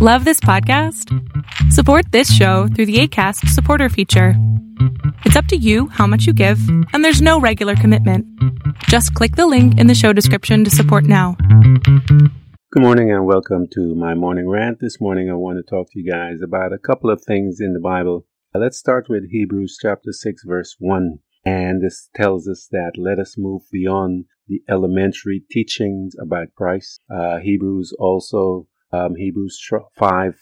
Love this podcast? Support this show through the ACAST supporter feature. It's up to you how much you give, and there's no regular commitment. Just click the link in the show description to support now. Good morning and welcome to my morning rant. This morning I want to talk to you guys about a couple of things in the Bible. Let's start with Hebrews chapter 6 verse 1. And this tells us that let us move beyond the elementary teachings about Christ. Uh, Hebrews also um, Hebrews 5:14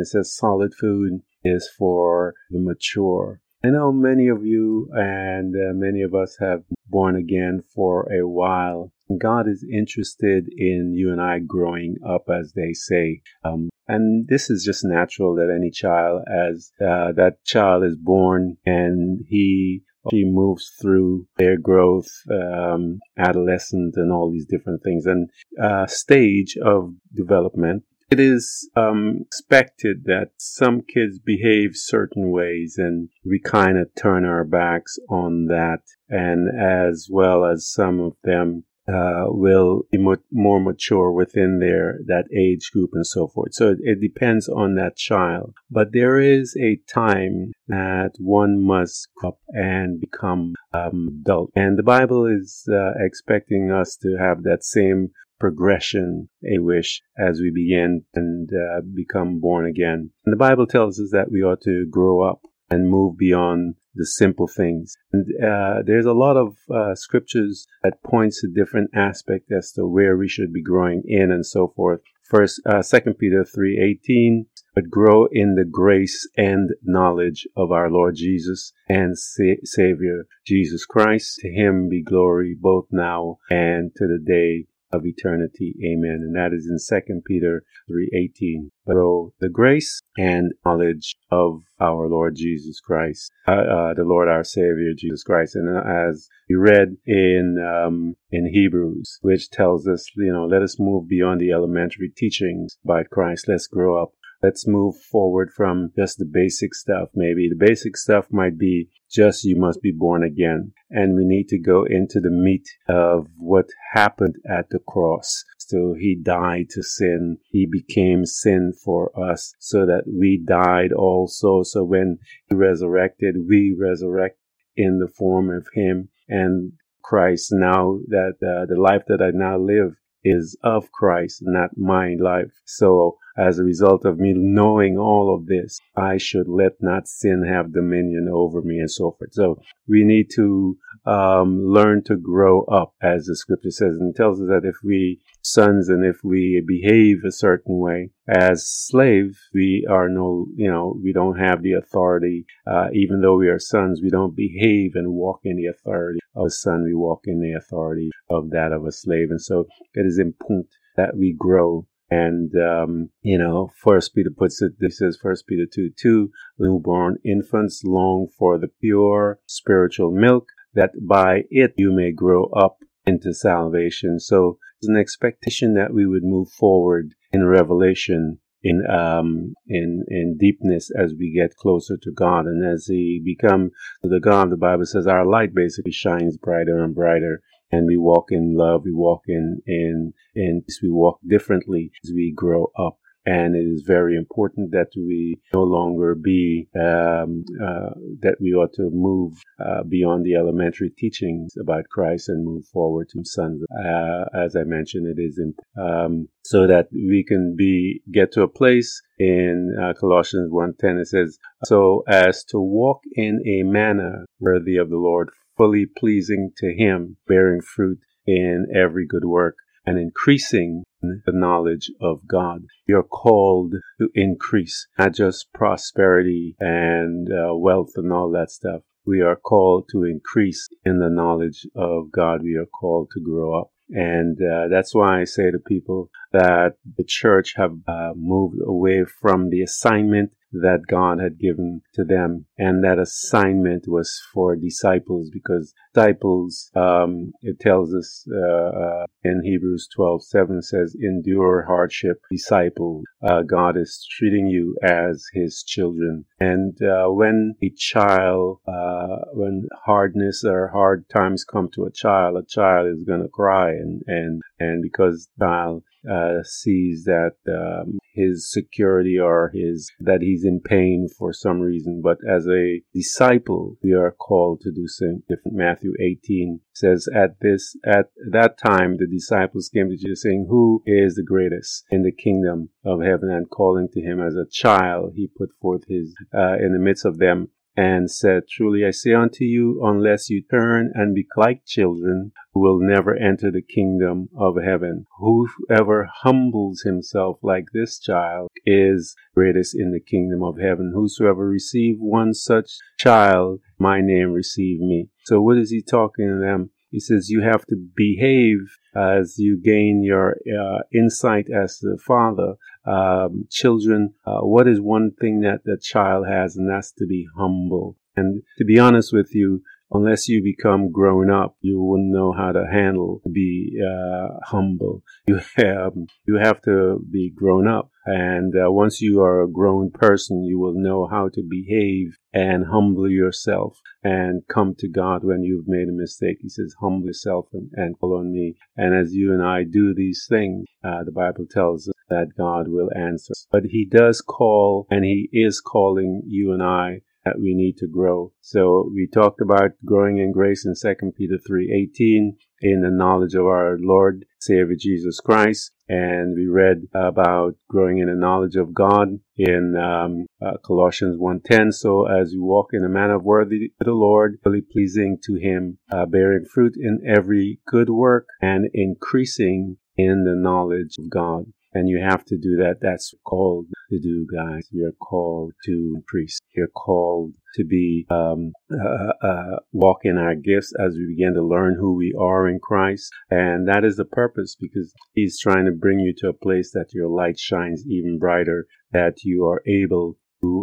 it says solid food is for the mature. I know many of you and uh, many of us have born again for a while. God is interested in you and I growing up, as they say. Um, and this is just natural that any child, as uh, that child is born and he she moves through their growth, um, adolescent, and all these different things, and uh, stage of development. It is um, expected that some kids behave certain ways, and we kind of turn our backs on that, and as well as some of them uh, will be more mature within their that age group and so forth. So it, depends on that child. But there is a time that one must grow up and become um, adult, and the Bible is uh, expecting us to have that same progression, a wish, as we begin and uh, become born again. And the Bible tells us that we ought to grow up and move beyond the simple things. And uh, there's a lot of uh, scriptures that points to different aspects as to where we should be growing in and so forth. First, uh, Second Peter three eighteen, but grow in the grace and knowledge of our Lord Jesus and Sa- Savior Jesus Christ. To Him be glory both now and to the day of eternity. Amen. And that is in Second Peter 3.18. Grow the grace and knowledge of our Lord Jesus Christ, uh, uh, the Lord our Savior Jesus Christ. And as we read in um, in Hebrews, which tells us, you know, let us move beyond the elementary teachings by Christ. Let's grow up let's move forward from just the basic stuff. Maybe the basic stuff might be just you must be born again. And we need to go into the meat of what happened at the cross. So he died to sin. He became sin for us so that we died also. So when he resurrected, we resurrect in the form of him and Christ. Now that uh, the life that I now live is of Christ, not my life. So as a result of me knowing all of this, I should let not sin have dominion over me and so forth. So we need to um, learn to grow up, as the scripture says, and tells us that if we sons and if we behave a certain way as slaves, we are no, you know, we don't have the authority. Uh, even though we are sons, we don't behave and walk in the authority of a son. We walk in the authority of that of a slave, and so it is important that we grow and, um, you know, First Peter puts it, this says First Peter 2 2, newborn infants long for the pure spiritual milk, that by it you may grow up into salvation. So it's an expectation that we would move forward in revelation in um in in deepness as we get closer to God and as we become the God the Bible says our light basically shines brighter and brighter and we walk in love, we walk in, in, in, we walk differently as we grow up. And it is very important that we no longer be, um, uh, that we ought to move uh, beyond the elementary teachings about Christ and move forward to sons. Uh, as I mentioned, it is um, so that we can be, get to a place in uh, Colossians 1.10, it says, so as to walk in a manner worthy of the Lord, fully pleasing to Him, bearing fruit in every good work and increasing the knowledge of God. You're called to increase, not just prosperity and uh, wealth and all that stuff. We are called to increase in the knowledge of God. We are called to grow up. And uh, that's why I say to people that the church have uh, moved away from the assignment that God had given to them. And that assignment was for disciples because disciples, um, it tells us uh, uh, in Hebrews 12 7 says, endure hardship, disciple. Uh, God is treating you as his children. And uh, when a child, uh, when hardness or hard times come to a child, a child is going to cry. And, and, and because child uh, sees that um, his security or his, that he's in pain for some reason. But as a disciple, we are called to do something different. Matthew 18 says, at this, at that time, the disciples came to Jesus saying, who is the greatest in the kingdom of heaven? And calling to him as a child, he put forth his, uh, in the midst of them and said, Truly I say unto you, unless you turn and be like children, will never enter the kingdom of heaven. Whoever humbles himself like this child is greatest in the kingdom of heaven. Whosoever receive one such child, my name receive me. So what is he talking to them? He says you have to behave as you gain your uh, insight as the father. Um, children, uh, what is one thing that the child has, and that's to be humble. And to be honest with you, unless you become grown up, you wouldn't know how to handle, be uh, humble. You have, you have to be grown up. And uh, once you are a grown person, you will know how to behave and humble yourself and come to God when you've made a mistake. He says, humble yourself and, and call on me. And as you and I do these things, uh, the Bible tells us that God will answer. But He does call and He is calling you and I that we need to grow. So we talked about growing in grace in 2 Peter 3:18 in the knowledge of our Lord Savior Jesus Christ, and we read about growing in the knowledge of God in um, uh, Colossians 1:10. So as we walk in a manner worthy to the Lord, really pleasing to Him, uh, bearing fruit in every good work and increasing in the knowledge of God. And you have to do that. That's called to do, guys. You're called to increase. You're called to be, um, uh, uh, walk in our gifts as we begin to learn who we are in Christ. And that is the purpose because he's trying to bring you to a place that your light shines even brighter, that you are able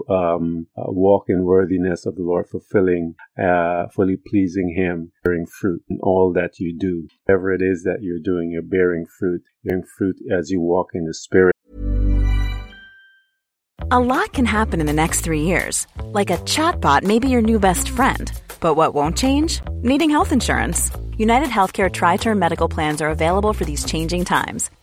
um, uh, walk in worthiness of the Lord, fulfilling, uh, fully pleasing Him, bearing fruit in all that you do. Whatever it is that you're doing, you're bearing fruit, bearing fruit as you walk in the Spirit. A lot can happen in the next three years. Like a chatbot may be your new best friend. But what won't change? Needing health insurance. United Healthcare Tri Term Medical Plans are available for these changing times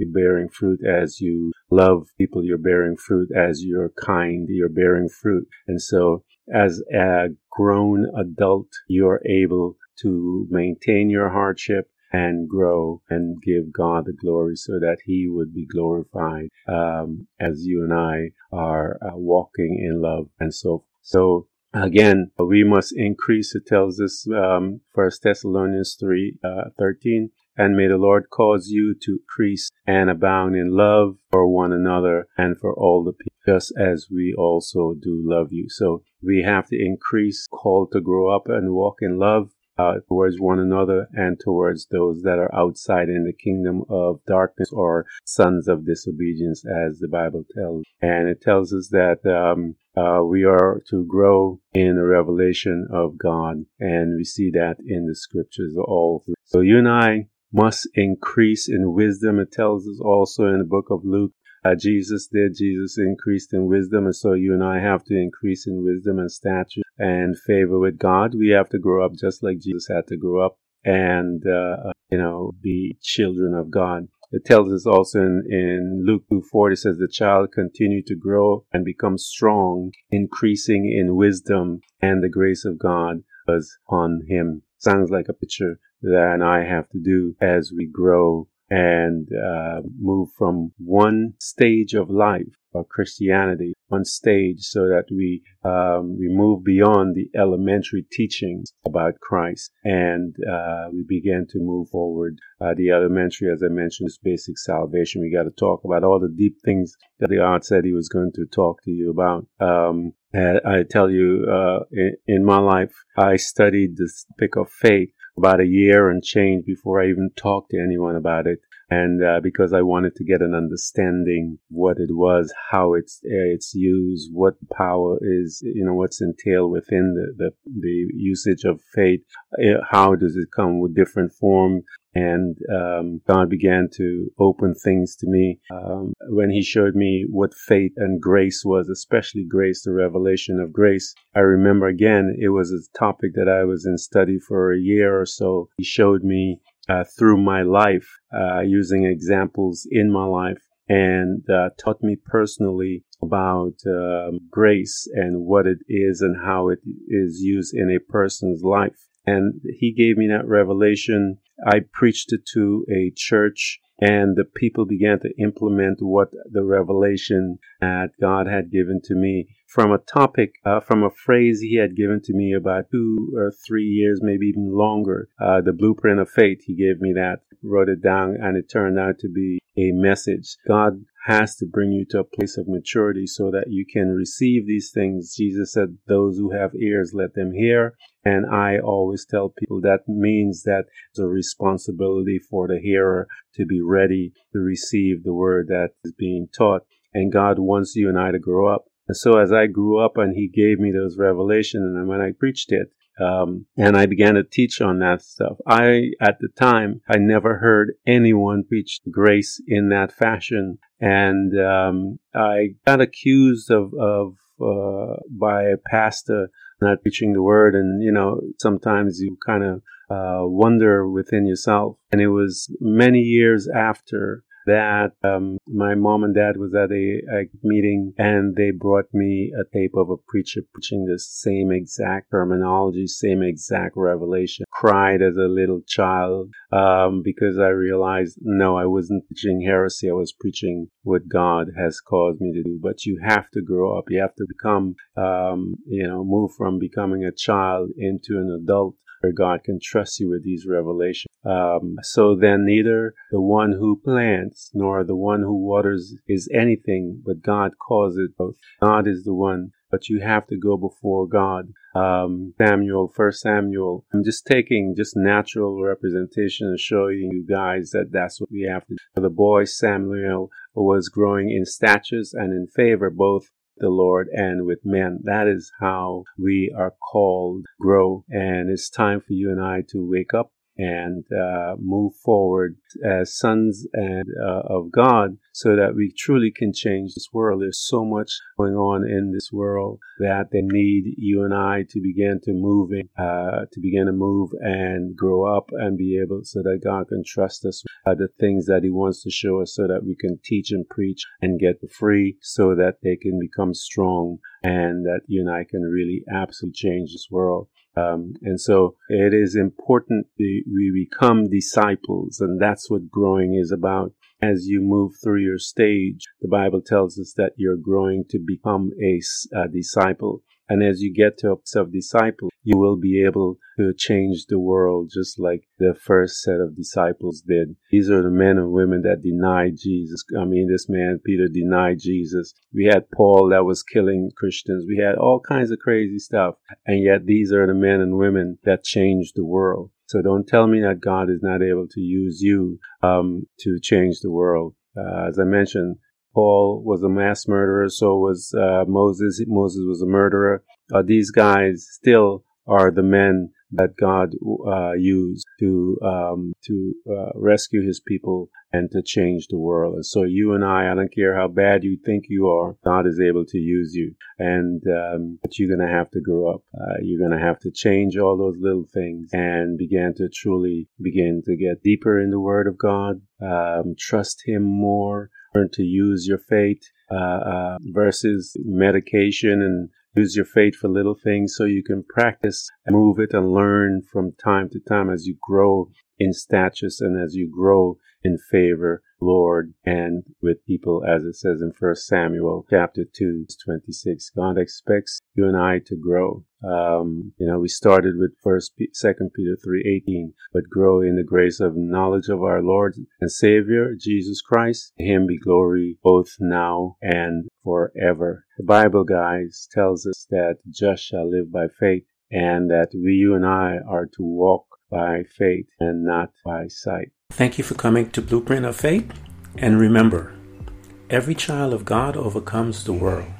You're bearing fruit as you love people. You're bearing fruit as you're kind. You're bearing fruit. And so as a grown adult, you're able to maintain your hardship and grow and give God the glory so that He would be glorified um, as you and I are uh, walking in love and so so again we must increase it tells us um, first Thessalonians 3 uh, 13 and may the Lord cause you to increase and abound in love for one another and for all the people, just as we also do love you. So we have to increase, call to grow up and walk in love uh, towards one another and towards those that are outside in the kingdom of darkness or sons of disobedience, as the Bible tells. And it tells us that um, uh, we are to grow in the revelation of God, and we see that in the scriptures all through. So you and I must increase in wisdom. It tells us also in the book of Luke, uh, Jesus did. Jesus increased in wisdom. And so you and I have to increase in wisdom and stature and favor with God. We have to grow up just like Jesus had to grow up and, uh, you know, be children of God. It tells us also in, in Luke 2.40, it says the child continued to grow and become strong, increasing in wisdom and the grace of God was on him. Sounds like a picture that I have to do as we grow and uh, move from one stage of life or Christianity, one stage, so that we um, we move beyond the elementary teachings about Christ and uh, we begin to move forward. Uh, the elementary, as I mentioned, is basic salvation. We got to talk about all the deep things that the God said He was going to talk to you about. Um, I tell you, uh, in, in my life, I studied this topic of faith about a year and change before I even talked to anyone about it. And uh, because I wanted to get an understanding what it was, how it's it's used, what power is, you know, what's entailed within the the, the usage of faith, uh, how does it come with different forms, and um, God began to open things to me um, when He showed me what faith and grace was, especially grace, the revelation of grace. I remember again, it was a topic that I was in study for a year or so. He showed me uh, through my life, uh, using examples in my life, and uh, taught me personally about um, grace and what it is and how it is used in a person's life. And he gave me that revelation. I preached it to a church and the people began to implement what the revelation that God had given to me from a topic, uh, from a phrase he had given to me about two or three years, maybe even longer. Uh, the blueprint of faith, he gave me that, wrote it down, and it turned out to be a message. God has to bring you to a place of maturity so that you can receive these things. Jesus said, Those who have ears, let them hear. And I always tell people that means that it's a responsibility for the hearer to be ready to receive the word that is being taught. And God wants you and I to grow up. And so as I grew up and he gave me those revelations and when I preached it, um, and I began to teach on that stuff. I, at the time, I never heard anyone preach grace in that fashion. And, um, I got accused of, of, uh, by a pastor not preaching the word. And, you know, sometimes you kind of, uh, wonder within yourself. And it was many years after that um, my mom and dad was at a, a, meeting and they brought me a tape of a preacher preaching the same exact terminology same exact revelation. Cried as a little child um, because i realized no i wasn't preaching heresy i was preaching what god has caused me to do. But you have to grow up you have to become um, you know move from becoming a child into an adult where God can trust you with these revelations. Um, so then neither the one who plants nor the one who waters is anything, but God causes both. God is the one, but you have to go before God. Um, Samuel, First Samuel. I'm just taking just natural representation and showing you guys that that's what we have to do. The boy Samuel was growing in statures and in favor both the Lord and with men. That is how we are called grow. And it's time for you and I to wake up and uh, move forward as sons and uh, of God so that we truly can change this world. There's so much going on in this world that they need you and I to begin to move in, uh, to begin to move and grow up and be able so that God can trust us the things that He wants to show us so that we can teach and preach and get free so that they can become strong and that you and I can really absolutely change this world. Um, and so it is important we become disciples, and that's what growing is about. As you move through your stage, the Bible tells us that you're growing to become a, a disciple. And as you get to self disciple, you will be able to change the world just like the first set of disciples did. These are the men and women that denied Jesus. I mean, this man, Peter, denied Jesus. We had Paul that was killing Christians. We had all kinds of crazy stuff. And yet these are the men and women that changed the world. So don't tell me that God is not able to use you um, to change the world. Uh, as I mentioned, Paul was a mass murderer, so was uh, Moses. Moses was a murderer. Uh, these guys still are the men that God uh, used to um, to uh, rescue His people and to change the world. And so you and I, I don't care how bad you think you are, God is able to use you. And um, but you're going to have to grow up. Uh, you're going to have to change all those little things and begin to truly begin to get deeper in the Word of God, um, trust Him more, learn to use your faith uh, uh, versus medication and use your faith for little things so you can practice and move it and learn from time to time as you grow in status and as you grow in favor, Lord, and with people, as it says in First Samuel chapter 2, 26. God expects you and I to grow. Um, you know, we started with First, Second Peter 3, 18, but grow in the grace of knowledge of our Lord and Savior, Jesus Christ. To him be glory both now and forever. The Bible, guys, tells us that just shall live by faith and that we, you and I, are to walk by faith and not by sight. Thank you for coming to Blueprint of Faith. And remember, every child of God overcomes the world.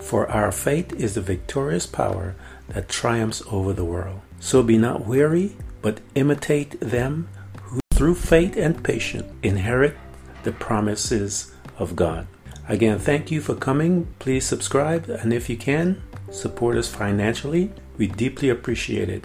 For our faith is the victorious power that triumphs over the world. So be not weary, but imitate them who through faith and patience inherit the promises of God. Again, thank you for coming. Please subscribe, and if you can, support us financially. We deeply appreciate it.